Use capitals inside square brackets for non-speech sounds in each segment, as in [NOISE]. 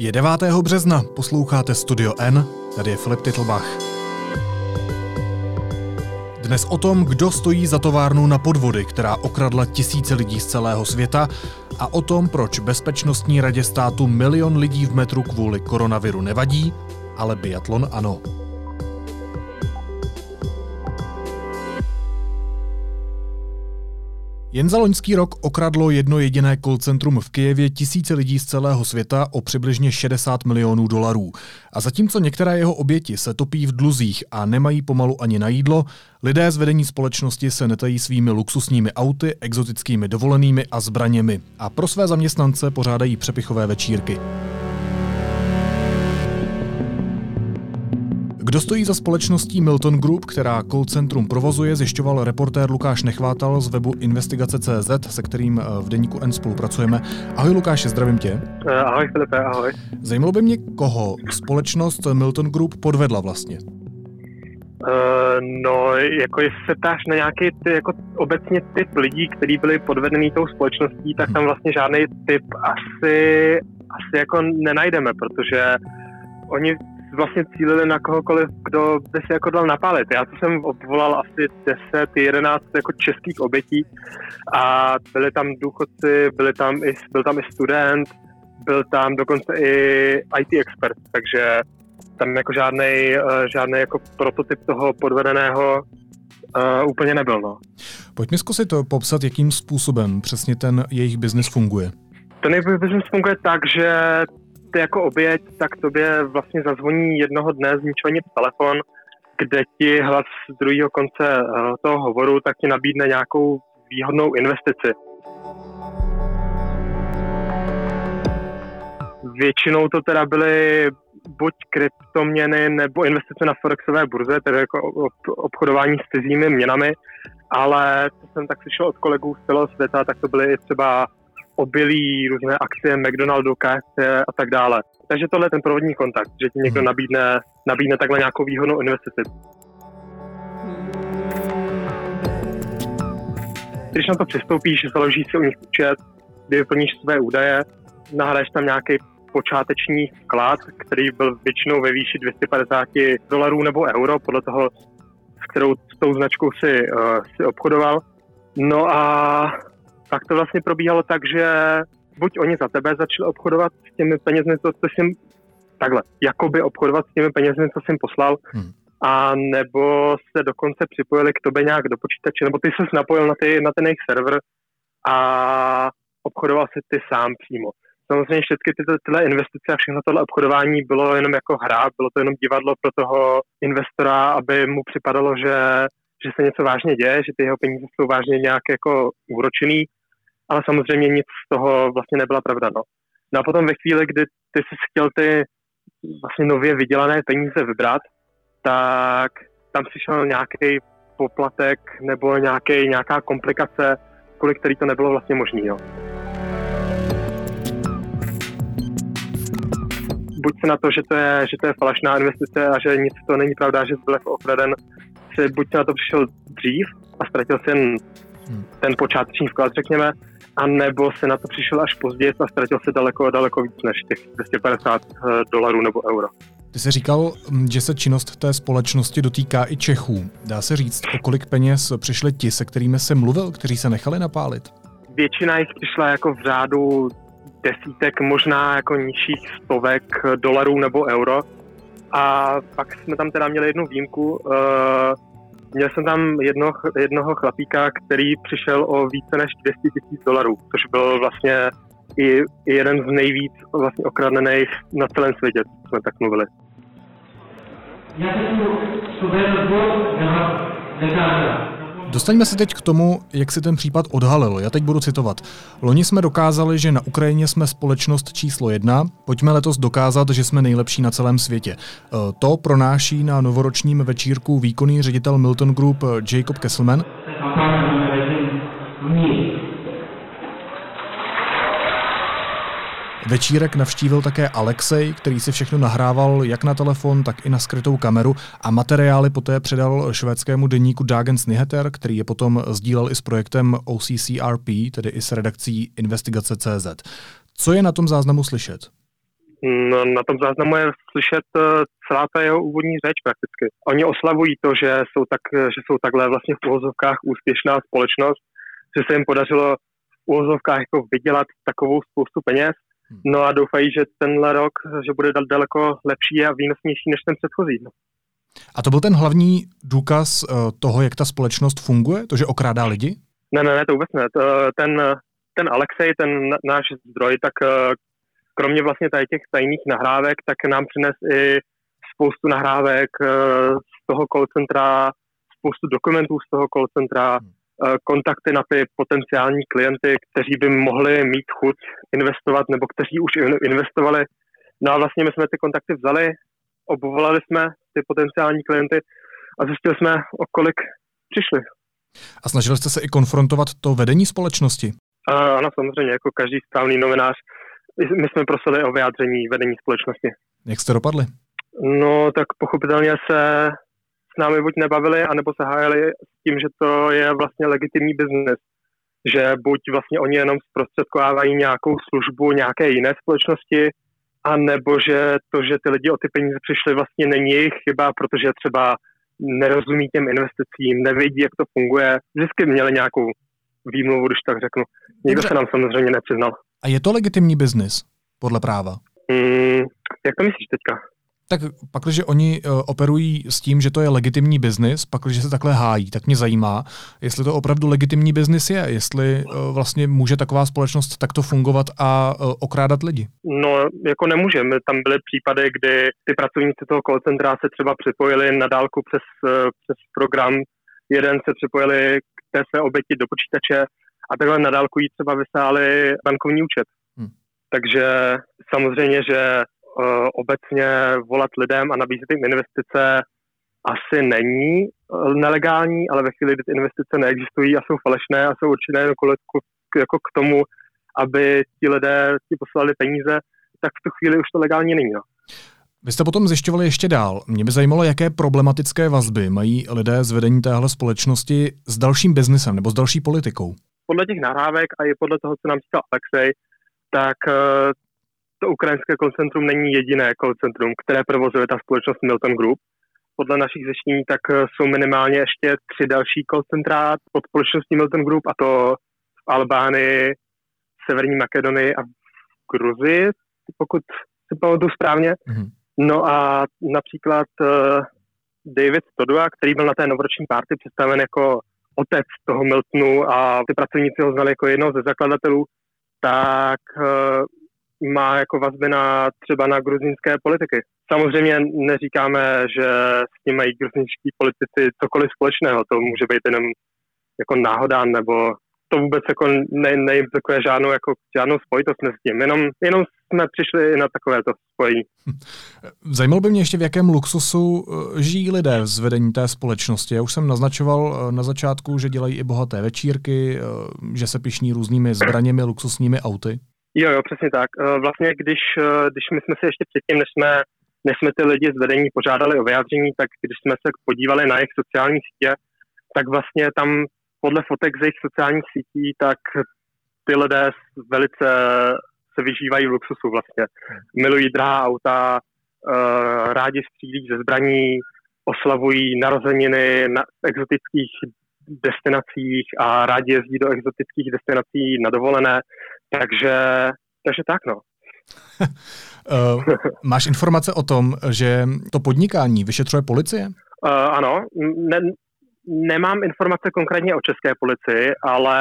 Je 9. března, posloucháte Studio N, tady je Filip Titlbach. Dnes o tom, kdo stojí za továrnou na podvody, která okradla tisíce lidí z celého světa a o tom, proč Bezpečnostní radě státu milion lidí v metru kvůli koronaviru nevadí, ale biatlon ano. Jen za loňský rok okradlo jedno jediné call centrum v Kijevě tisíce lidí z celého světa o přibližně 60 milionů dolarů. A zatímco některé jeho oběti se topí v dluzích a nemají pomalu ani na jídlo, lidé z vedení společnosti se netají svými luxusními auty, exotickými dovolenými a zbraněmi a pro své zaměstnance pořádají přepichové večírky. Kdo stojí za společností Milton Group, která call centrum provozuje, zjišťoval reportér Lukáš Nechvátal z webu investigace.cz, se kterým eh, v deníku N spolupracujeme. Ahoj Lukáši, zdravím tě. Eh, ahoj Filipe, ahoj. Zajímalo by mě, koho společnost Milton Group podvedla vlastně? Uh, no, jako jestli se ptáš na nějaký ty, jako obecně typ lidí, kteří byli podvedený tou společností, tak tam vlastně žádný typ asi, asi jako nenajdeme, protože oni vlastně cílili na kohokoliv, kdo by si jako dal napálit. Já jsem obvolal asi 10, 11 jako českých obětí a byli tam důchodci, byli tam i, byl tam i student, byl tam dokonce i IT expert, takže tam jako žádný, eh, žádný jako prototyp toho podvedeného uh, úplně nebyl. No. Pojďme zkusit to popsat, jakým způsobem přesně ten jejich biznis funguje. Ten jejich biznis funguje tak, že ty jako oběť, tak tobě vlastně zazvoní jednoho dne z ničeho nic telefon, kde ti hlas z druhého konce eh, toho hovoru tak ti nabídne nějakou výhodnou investici. Většinou to teda byly buď kryptoměny nebo investice na forexové burze, tedy jako obchodování s cizími měnami, ale co jsem tak slyšel od kolegů z celého světa, tak to byly i třeba obilí, různé akcie McDonaldu, KFC a tak dále. Takže tohle je ten provodní kontakt, že ti někdo hmm. nabídne, nabídne takhle nějakou výhodnou investici. Když na to přistoupíš, založíš si u nich účet, kdy vyplníš své údaje, nahraješ tam nějaký počáteční vklad, který byl většinou ve výši 250 dolarů nebo euro, podle toho, s kterou s tou značkou si, uh, si obchodoval. No a tak to vlastně probíhalo tak, že buď oni za tebe začali obchodovat s těmi penězmi, co, jsi takhle, jakoby obchodovat s těmi penězmi, co jsem poslal, hmm. a nebo se dokonce připojili k tobě nějak do počítače, nebo ty se napojil na, ty, na ten jejich server a obchodoval si ty sám přímo. Samozřejmě všechny tyto, tyhle investice a všechno tohle obchodování bylo jenom jako hra, bylo to jenom divadlo pro toho investora, aby mu připadalo, že, že se něco vážně děje, že ty jeho peníze jsou vážně nějak jako úročený ale samozřejmě nic z toho vlastně nebyla pravda. No. no a potom ve chvíli, kdy ty jsi chtěl ty vlastně nově vydělané peníze vybrat, tak tam přišel nějaký poplatek nebo nějaký, nějaká komplikace, kvůli který to nebylo vlastně možné. No. Buď se na to, že to, je, že to je falešná investice a že nic to není pravda, že byl jako okraden, buď se na to přišel dřív a ztratil si jen hmm. ten počáteční vklad, řekněme, a nebo se na to přišel až později a ztratil se daleko, daleko víc než těch 250 eh, dolarů nebo euro. Ty jsi říkal, mm, že se činnost té společnosti dotýká i Čechů. Dá se říct, o kolik peněz přišli ti, se kterými se mluvil, kteří se nechali napálit? Většina jich přišla jako v řádu desítek, možná jako nižších stovek dolarů nebo euro. A pak jsme tam teda měli jednu výjimku, uh, Měl jsem tam jedno, jednoho chlapíka, který přišel o více než 200 tisíc dolarů, což byl vlastně i, i jeden z nejvíc vlastně okradnených na celém světě, jsme tak mluvili. Já Dostaňme se teď k tomu, jak si ten případ odhalil. Já teď budu citovat. Loni jsme dokázali, že na Ukrajině jsme společnost číslo jedna. Pojďme letos dokázat, že jsme nejlepší na celém světě. E, to pronáší na novoročním večírku výkonný ředitel Milton Group Jacob Kesselman. Večírek navštívil také Alexej, který si všechno nahrával jak na telefon, tak i na skrytou kameru a materiály poté předal švédskému deníku Dagens Nyheter, který je potom sdílel i s projektem OCCRP, tedy i s redakcí Investigace.cz. Co je na tom záznamu slyšet? No, na tom záznamu je slyšet eh, celá ta jeho úvodní řeč prakticky. Oni oslavují to, že jsou, tak, že jsou takhle vlastně v úvozovkách úspěšná společnost, že se jim podařilo v úvozovkách jako vydělat takovou spoustu peněz. No a doufají, že tenhle rok, že bude daleko lepší a výnosnější než ten předchozí. No. A to byl ten hlavní důkaz uh, toho, jak ta společnost funguje? To, že okrádá lidi? Ne, ne, ne, to vůbec ne. Ten, ten Alexej, ten náš zdroj, tak uh, kromě vlastně tady těch tajných nahrávek, tak nám přines i spoustu nahrávek uh, z toho call centra, spoustu dokumentů z toho call centra, hmm. Kontakty na ty potenciální klienty, kteří by mohli mít chuť investovat nebo kteří už investovali. No a vlastně my jsme ty kontakty vzali, obvolali jsme ty potenciální klienty a zjistili jsme, o kolik přišli. A snažili jste se i konfrontovat to vedení společnosti? A, ano, samozřejmě, jako každý správný novinář. My jsme prosili o vyjádření vedení společnosti. Jak jste dopadli? No, tak pochopitelně se s námi buď nebavili, anebo se hájili s tím, že to je vlastně legitimní biznes. Že buď vlastně oni jenom zprostředkovávají nějakou službu nějaké jiné společnosti, a nebo že to, že ty lidi o ty peníze přišli, vlastně není jejich chyba, protože třeba nerozumí těm investicím, nevědí, jak to funguje. Vždycky měli nějakou výmluvu, když tak řeknu. Nikdo se nám samozřejmě nepřiznal. A je to legitimní biznis podle práva? Mm, jak to myslíš teďka? Tak pak, když oni uh, operují s tím, že to je legitimní biznis, pak, když se takhle hájí, tak mě zajímá, jestli to opravdu legitimní biznis je, jestli uh, vlastně může taková společnost takto fungovat a uh, okrádat lidi. No, jako nemůže. Tam byly případy, kdy ty pracovníci toho call centra se třeba připojili na dálku přes, přes program. Jeden se připojili k té své oběti do počítače a takhle na dálku jí třeba vysáli bankovní účet. Hmm. Takže samozřejmě, že Eh, obecně volat lidem a nabízet jim investice asi není eh, nelegální, ale ve chvíli, kdy ty investice neexistují a jsou falešné a jsou určené jako k tomu, aby ti lidé ti poslali peníze, tak v tu chvíli už to legální není. No. Vy jste potom zjišťovali ještě dál. Mě by zajímalo, jaké problematické vazby mají lidé z vedení téhle společnosti s dalším biznesem nebo s další politikou. Podle těch nahrávek a i podle toho, co nám říkal Alexej, tak eh, to ukrajinské koncentrum není jediné koncentrum, které provozuje ta společnost Milton Group. Podle našich zjištění tak eh, jsou minimálně ještě tři další koncentrá pod společností Milton Group, a to v Albánii, Severní Makedonii a v Gruzii, pokud si pamatuju správně. Mm-hmm. No a například uh, David Todua, který byl na té novoroční party představen jako otec toho Miltonu a ty pracovníci ho znali jako jednoho ze zakladatelů, tak uh, má jako vazby na třeba na gruzínské politiky. Samozřejmě neříkáme, že s tím mají gruzínští politici cokoliv společného, to může být jenom jako náhoda, nebo to vůbec jako ne, neimplikuje žádnou, jako, žádnou spojitost mezi tím. Jenom, jenom jsme přišli na takovéto spojení. Zajímalo by mě ještě, v jakém luxusu eh, žijí lidé z vedení té společnosti. Já už jsem naznačoval eh, na začátku, že dělají i bohaté večírky, eh, že se pišní různými zbraněmi, luxusními auty. Jo, jo, přesně tak. Eh, vlastně, když, eh, když my jsme se ještě předtím, než jsme, než jsme ty lidi z vedení požádali o vyjádření, tak když jsme se podívali na jejich sociální sítě, tak vlastně tam podle fotek z jejich sociálních sítí, tak ty lidé velice se vyžívají v luxusu vlastně. Milují drahá auta, uh, rádi střílí ze zbraní, oslavují narozeniny na exotických destinacích a rádi jezdí do exotických destinací na dovolené. Takže, takže tak, no. uh, [LAUGHS] máš informace o tom, že to podnikání vyšetřuje policie? Uh, ano, ne, nemám informace konkrétně o české policii, ale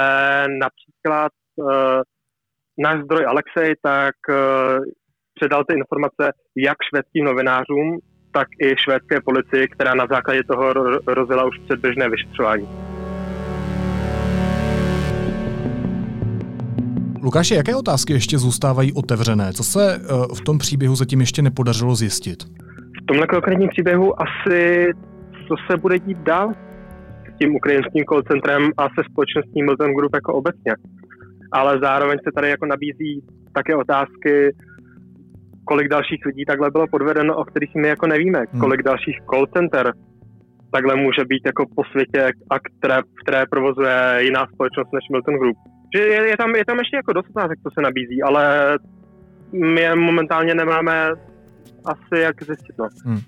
například uh, náš zdroj Alexej tak uh, předal ty informace jak švédským novinářům, tak i švédské policii, která na základě toho rozjela už předběžné vyšetřování. Lukáši, jaké otázky ještě zůstávají otevřené? Co se eh, v tom příběhu zatím ještě nepodařilo zjistit? V tomhle konkrétním příběhu asi, co se bude dít dál s tím ukrajinským call centrem a se společností Milton Group jako obecně. Ale zároveň se tady jako nabízí také otázky, kolik dalších lidí takhle bylo podvedeno, o kterých my jako nevíme, hmm. kolik dalších call center takhle může být jako po světě, a které, které provozuje jiná společnost než Milton Group že je, je, tam, je tam ještě jako dost otázek, co se nabízí, ale my je momentálně nemáme asi jak zjistit. No. Hmm.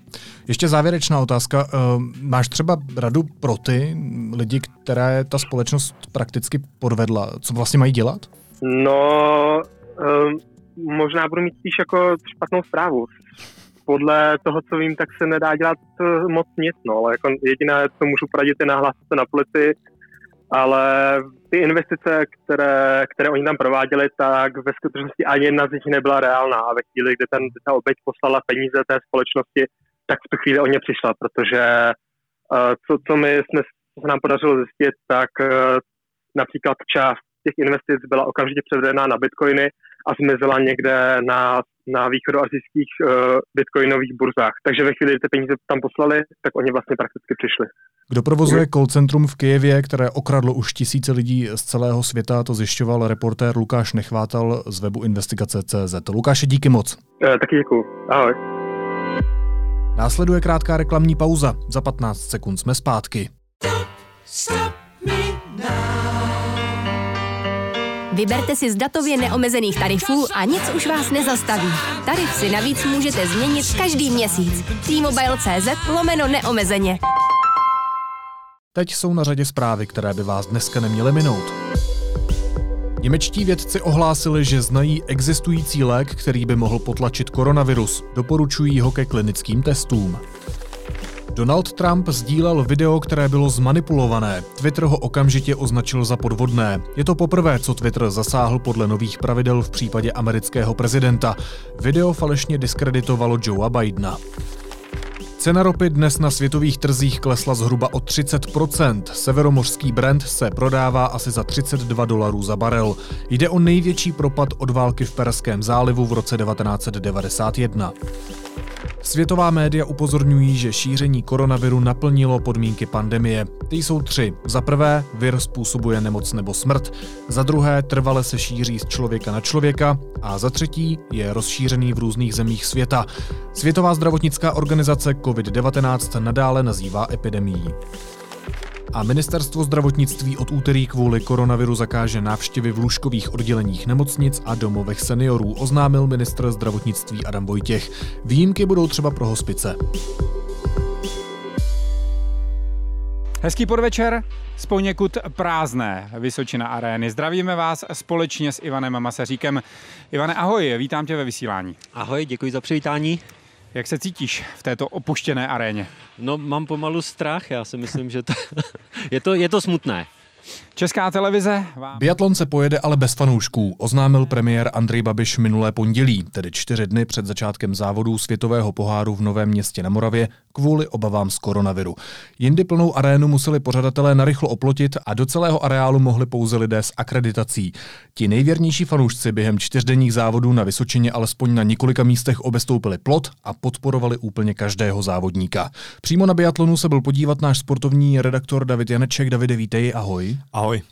Ještě závěrečná otázka. Uh, máš třeba radu pro ty lidi, které ta společnost prakticky podvedla? Co vlastně mají dělat? No, um, možná budu mít spíš jako špatnou zprávu. Podle toho, co vím, tak se nedá dělat eh, moc nic, no, ale jako jediné, co můžu poradit, je nahlásit se na policii, ale ty investice, které, které oni tam prováděli, tak ve skutečnosti ani jedna z nich nebyla reálná. A ve chvíli, kdy ten, ta oběť poslala peníze té společnosti, tak v tu chvíli o ně přišla, protože uh, co, co, my jsme, co se nám podařilo zjistit, tak uh, například část těch investic byla okamžitě převedena na bitcoiny a zmizela někde na, na východoazijských uh, bitcoinových burzách. Takže ve chvíli, kdy ty peníze tam poslali, tak oni vlastně prakticky přišli. Kdo provozuje call centrum v Kijevě, které okradlo už tisíce lidí z celého světa, to zjišťoval reportér Lukáš Nechvátal z webu investigace.cz. Lukáše, díky moc. E, taky děkuji. Ahoj. Následuje krátká reklamní pauza. Za 15 sekund jsme zpátky. Stop me Vyberte si z datově neomezených tarifů a nic už vás nezastaví. Tarif si navíc můžete změnit každý měsíc. T-Mobile.cz lomeno neomezeně. Teď jsou na řadě zprávy, které by vás dneska neměly minout. Němečtí vědci ohlásili, že znají existující lék, který by mohl potlačit koronavirus. Doporučují ho ke klinickým testům. Donald Trump sdílel video, které bylo zmanipulované. Twitter ho okamžitě označil za podvodné. Je to poprvé, co Twitter zasáhl podle nových pravidel v případě amerického prezidenta. Video falešně diskreditovalo Joea Bidena. Cena ropy dnes na světových trzích klesla zhruba o 30%. Severomořský Brent se prodává asi za 32 dolarů za barel. Jde o největší propad od války v Perském zálivu v roce 1991. Světová média upozorňují, že šíření koronaviru naplnilo podmínky pandemie. Ty jsou tři. Za prvé, vir způsobuje nemoc nebo smrt. Za druhé, trvale se šíří z člověka na člověka. A za třetí, je rozšířený v různých zemích světa. Světová zdravotnická organizace COVID-19 nadále nazývá epidemií. A ministerstvo zdravotnictví od úterý kvůli koronaviru zakáže návštěvy v lůžkových odděleních nemocnic a domovech seniorů, oznámil ministr zdravotnictví Adam Vojtěch. Výjimky budou třeba pro hospice. Hezký podvečer z poněkud prázdné Vysočina arény. Zdravíme vás společně s Ivanem Masaříkem. Ivane, ahoj, vítám tě ve vysílání. Ahoj, děkuji za přivítání. Jak se cítíš v této opuštěné aréně? No, mám pomalu strach, já si myslím, že to, [LAUGHS] je, to, je to smutné. Česká televize vám... Biatlon se pojede ale bez fanoušků, oznámil premiér Andrej Babiš minulé pondělí, tedy čtyři dny před začátkem závodů světového poháru v Novém městě na Moravě kvůli obavám z koronaviru. Jindy plnou arénu museli pořadatelé narychlo oplotit a do celého areálu mohli pouze lidé s akreditací. Ti nejvěrnější fanoušci během čtyřdenních závodů na Vysočině alespoň na několika místech obestoupili plot a podporovali úplně každého závodníka. Přímo na biatlonu se byl podívat náš sportovní redaktor David Janeček. Davide, vítej, ahoj. Ahoj.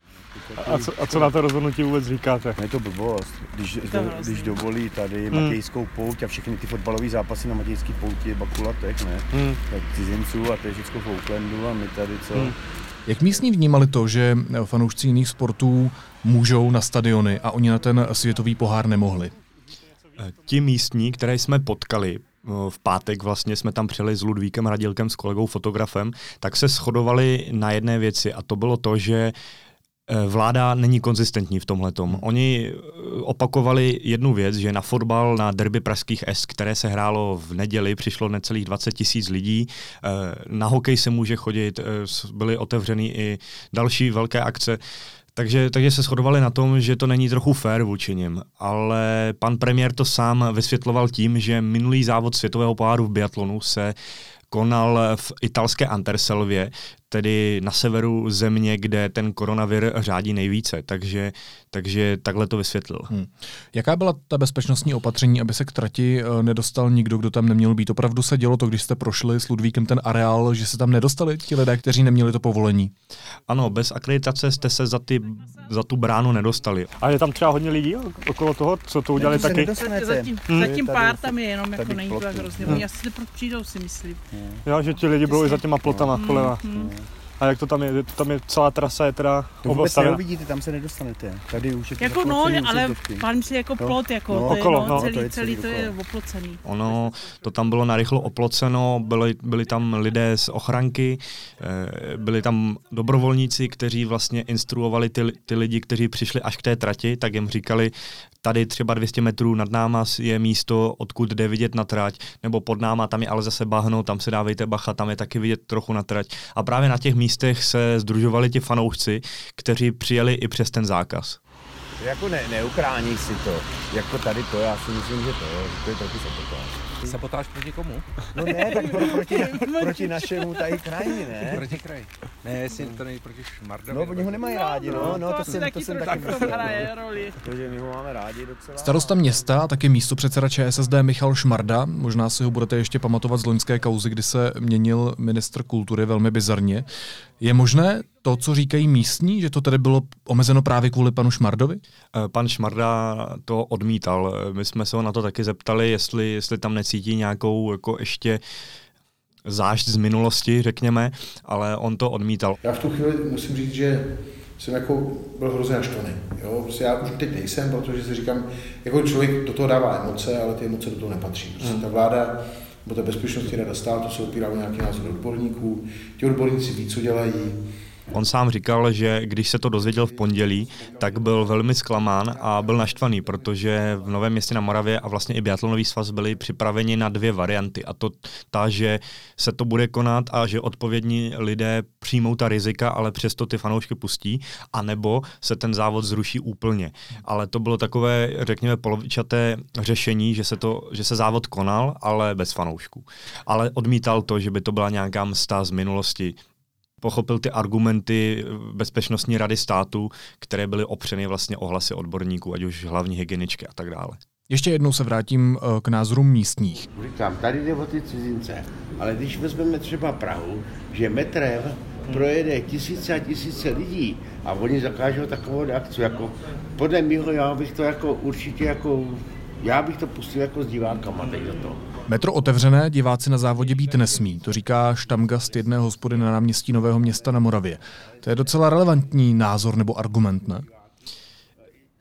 A co, a co na to rozhodnutí vůbec říkáte? Je to blbost. Když, do, když dovolí tady hmm. Matějskou pouť a všechny ty fotbalové zápasy na Matějský pouti, Bakulatech, ne? Hmm. Tak cizinců a to je všechno v Oaklandu a my tady co? Hmm. Jak místní vnímali to, že fanoušci jiných sportů můžou na stadiony a oni na ten světový pohár nemohli? Ti místní, které jsme potkali, v pátek vlastně jsme tam přijeli s Ludvíkem Radilkem, s kolegou fotografem, tak se shodovali na jedné věci a to bylo to, že eh, vláda není konzistentní v tomhle. Oni eh, opakovali jednu věc, že na fotbal, na derby pražských S, které se hrálo v neděli, přišlo necelých 20 tisíc lidí. Eh, na hokej se může chodit, byly otevřeny i další velké akce. Takže, takže se shodovali na tom, že to není trochu fair vůči nim, ale pan premiér to sám vysvětloval tím, že minulý závod světového poháru v biatlonu se konal v italské Anterselvě, tedy na severu země, kde ten koronavir řádí nejvíce. Takže, takže takhle to vysvětlil. Hmm. Jaká byla ta bezpečnostní opatření, aby se k trati eh, nedostal nikdo, kdo tam neměl být? Opravdu se dělo to, když jste prošli s Ludvíkem ten areál, že se tam nedostali ti lidé, kteří neměli to povolení? Ano, bez akreditace jste se za, ty, za tu bránu nedostali. A je tam třeba hodně lidí okolo toho, co to udělali taky? Zatím, hmm. zatím pár tam je, jenom jako není to tak hrozně. Hmm. Oni asi přijdou, si myslím. Jo, že ti lidi budou i za těma plotama hmm. koleva. Hmm. A jak to tam je? Tam je celá trasa je teda To vůbec neuvidíte, tam se nedostanete. Tady už je to Jako no, ale pan si jako No. plot, jako No, to je, okolo, no, no, celý, to je celý celý to je oplocený. Ono, to tam bylo narychlo oploceno, byli, byli tam lidé z ochranky, eh, byli tam dobrovolníci, kteří vlastně instruovali ty, ty lidi, kteří přišli až k té trati, tak jim říkali, tady třeba 200 metrů nad náma je místo, odkud jde vidět na trať, nebo pod náma, tam je ale zase bahno, tam se dávejte bacha, tam je taky vidět trochu na trať. A právě na těch místech se združovali ti fanoušci, kteří přijeli i přes ten zákaz. Jako ne, neukrání si to. Jako tady to, já si myslím, že to, to je trochu sabotáž. Sabotáž proti komu? No ne, tak pro, proti, [LAUGHS] proti našemu tady kraji, ne? Proti kraji. Ne, jestli to není proti Šmardovi. No, oni ho nemají rádi, no, no, to, jsem, to taky jsem taky myslel. hraje no. roli. Protože my ho máme rádi docela. Starosta města a taky místopředseda ČSSD Michal Šmarda, možná si ho budete ještě pamatovat z loňské kauzy, kdy se měnil ministr kultury velmi bizarně. Je možné to, co říkají místní, že to tedy bylo omezeno právě kvůli panu Šmardovi? Eh, Pan Šmarda to odmítal. Eh, My jsme se ho na to taky zeptali, jestli, jestli tam necítí nějakou jako ještě zášť z minulosti, řekněme, ale on to odmítal. Já v tu chvíli musím říct, že jsem jako byl hrozně naštvaný. Jo? Prostě já už teď nejsem, protože si říkám, jako člověk do toho dává emoce, ale ty emoce do toho nepatří. Prostě ta vláda nebo ta bezpečnostní rada státu se opírá o nějaký názor odborníků, ti odborníci ví, co dělají, On sám říkal, že když se to dozvěděl v pondělí, tak byl velmi zklamán a byl naštvaný, protože v Novém městě na Moravě a vlastně i Biatlonový svaz byli připraveni na dvě varianty. A to ta, že se to bude konat a že odpovědní lidé přijmou ta rizika, ale přesto ty fanoušky pustí, anebo se ten závod zruší úplně. Ale to bylo takové, řekněme, polovičaté řešení, že se, to, že se závod konal, ale bez fanoušků. Ale odmítal to, že by to byla nějaká msta z minulosti pochopil ty argumenty Bezpečnostní rady státu, které byly opřeny vlastně o hlasy odborníků, ať už hlavní hygieničky a tak dále. Ještě jednou se vrátím eh, k názorům místních. Říkám, tady jde o ty cizince, ale když vezmeme třeba Prahu, že metrem projede tisíce a tisíce lidí a oni zakážou takovou akci, jako podle mého já bych to jako určitě jako, já bych to pustil jako s divákama teď do toho. Metro otevřené diváci na závodě být nesmí, to říká štamgast jedné hospody na náměstí Nového města na Moravě. To je docela relevantní názor nebo argument, ne?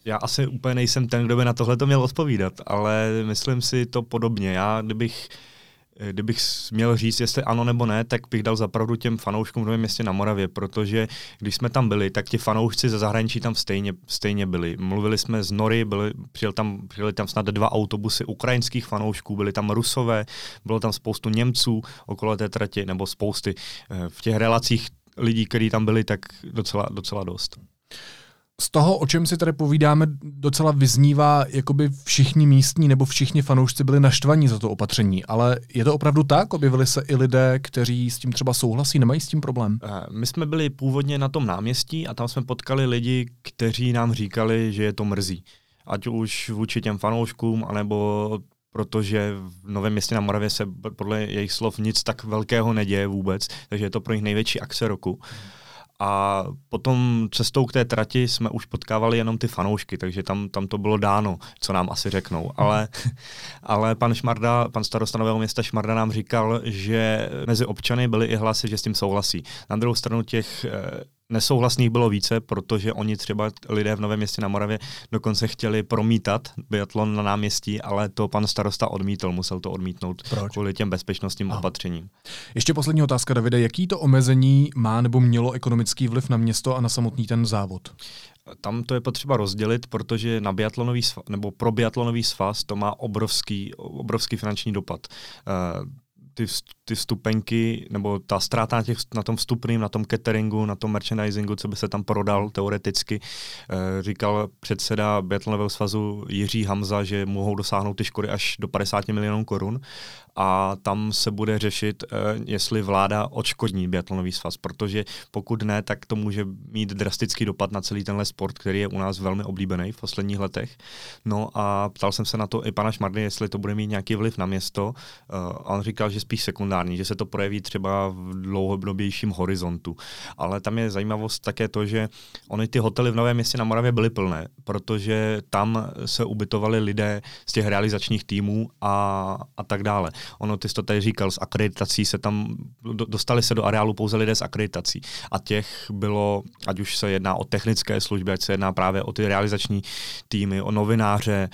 Já asi úplně nejsem ten, kdo by na tohle to měl odpovídat, ale myslím si to podobně. Já, kdybych Kdybych měl říct, jestli ano nebo ne, tak bych dal zapravdu těm fanouškům v Novém městě na Moravě, protože když jsme tam byli, tak ti fanoušci ze zahraničí tam stejně, stejně byli. Mluvili jsme z Nory, byli, přijel tam, přijeli tam snad dva autobusy ukrajinských fanoušků, byli tam Rusové, bylo tam spoustu Němců okolo té trati, nebo spousty. V těch relacích lidí, kteří tam byli, tak docela, docela dost. Z toho, o čem si tady povídáme, docela vyznívá, jakoby všichni místní nebo všichni fanoušci byli naštvaní za to opatření, ale je to opravdu tak? Objevili se i lidé, kteří s tím třeba souhlasí, nemají s tím problém? My jsme byli původně na tom náměstí a tam jsme potkali lidi, kteří nám říkali, že je to mrzí. Ať už vůči těm fanouškům, anebo protože v Novém městě na Moravě se podle jejich slov nic tak velkého neděje vůbec, takže je to pro nich největší akce roku. A potom cestou k té trati jsme už potkávali jenom ty fanoušky, takže tam, tam to bylo dáno, co nám asi řeknou. Ale, [LAUGHS] ale pan Šmarda, pan starosta Nového města Šmarda nám říkal, že mezi občany byly i hlasy, že s tím souhlasí. Na druhou stranu těch Nesouhlasných bylo více, protože oni třeba lidé v Novém městě na Moravě dokonce chtěli promítat biatlon na náměstí, ale to pan starosta odmítl, musel to odmítnout Proč? kvůli těm bezpečnostním Aha. opatřením. Ještě poslední otázka, Davide. Jaký to omezení má nebo mělo ekonomický vliv na město a na samotný ten závod? Tam to je potřeba rozdělit, protože na biatlonový svaz, nebo pro biatlonový svaz to má obrovský, obrovský finanční dopad. Uh, ty, ty vstupenky, nebo ta ztráta na, těch, na tom vstupným, na tom cateringu, na tom merchandisingu, co by se tam prodal teoreticky. E, říkal předseda Biatlonového svazu Jiří Hamza, že mohou dosáhnout ty škody až do 50 milionů korun a tam se bude řešit, e, jestli vláda odškodní biatlonový svaz, protože pokud ne, tak to může mít drastický dopad na celý tenhle sport, který je u nás velmi oblíbený v posledních letech. No a ptal jsem se na to i pana Šmardy, jestli to bude mít nějaký vliv na město. A on říkal, že spíš sekundární, že se to projeví třeba v dlouhodobějším horizontu. Ale tam je zajímavost také to, že ony ty hotely v Novém městě na Moravě byly plné, protože tam se ubytovali lidé z těch realizačních týmů a, a tak dále. Ono, ty jsi to tady říkal, z akreditací se tam, dostali se do areálu pouze lidé z akreditací. A těch bylo, ať už se jedná o technické služby, ať se jedná právě o ty realizační týmy, o novináře,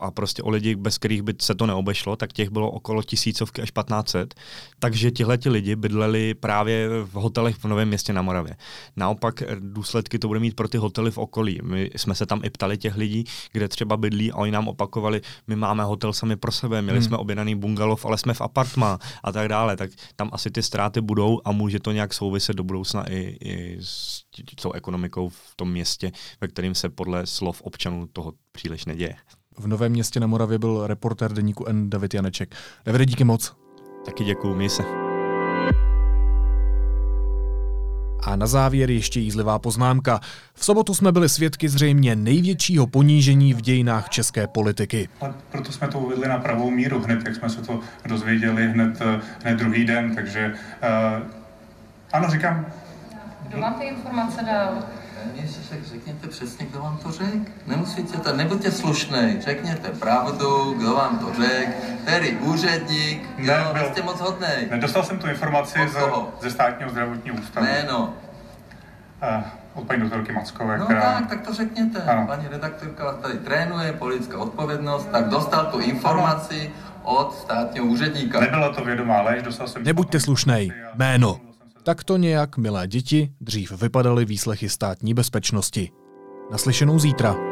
a prostě o lidi, bez kterých by se to neobešlo, tak těch bylo okolo tisícovky až 1500. Takže tihle lidi bydleli právě v hotelech v Novém městě na Moravě. Naopak důsledky to bude mít pro ty hotely v okolí. My jsme se tam i ptali těch lidí, kde třeba bydlí a oni nám opakovali, my máme hotel sami pro sebe, měli hmm. jsme objednaný bungalov, ale jsme v apartma a tak dále. Tak tam asi ty ztráty budou a může to nějak souviset do budoucna i, i s tou ekonomikou v tom městě, ve kterým se podle slov občanů toho příliš neděje. V Novém městě na Moravě byl reportér deníku N David Janeček. Davide, díky moc. Taky děkuju, měj se. A na závěr ještě jízlivá poznámka. V sobotu jsme byli svědky zřejmě největšího ponížení v dějinách české politiky. A proto jsme to uvedli na pravou míru hned, jak jsme se to dozvěděli hned, hned druhý den. Takže uh, ano, říkám. Kdo vám ty informace dal? Ježišek, řekněte přesně, kdo vám to řekl. Nemusíte to, nebuďte slušný, řekněte pravdu, kdo vám to řekl, který úředník, ne, jo, byl, jste moc hodný. Nedostal jsem tu informaci z, ze státního zdravotního ústavu. Jméno. Uh, od paní doktorky Mackové, No která... tak, tak to řekněte. Ano. Paní redaktorka vás tady trénuje, politická odpovědnost, tak dostal tu informaci ano. od státního úředníka. Nebyla to vědomá lež, dostal jsem... Nebuďte slušnej. Jméno. Tak to nějak, milé děti, dřív vypadaly výslechy státní bezpečnosti. Naslyšenou zítra.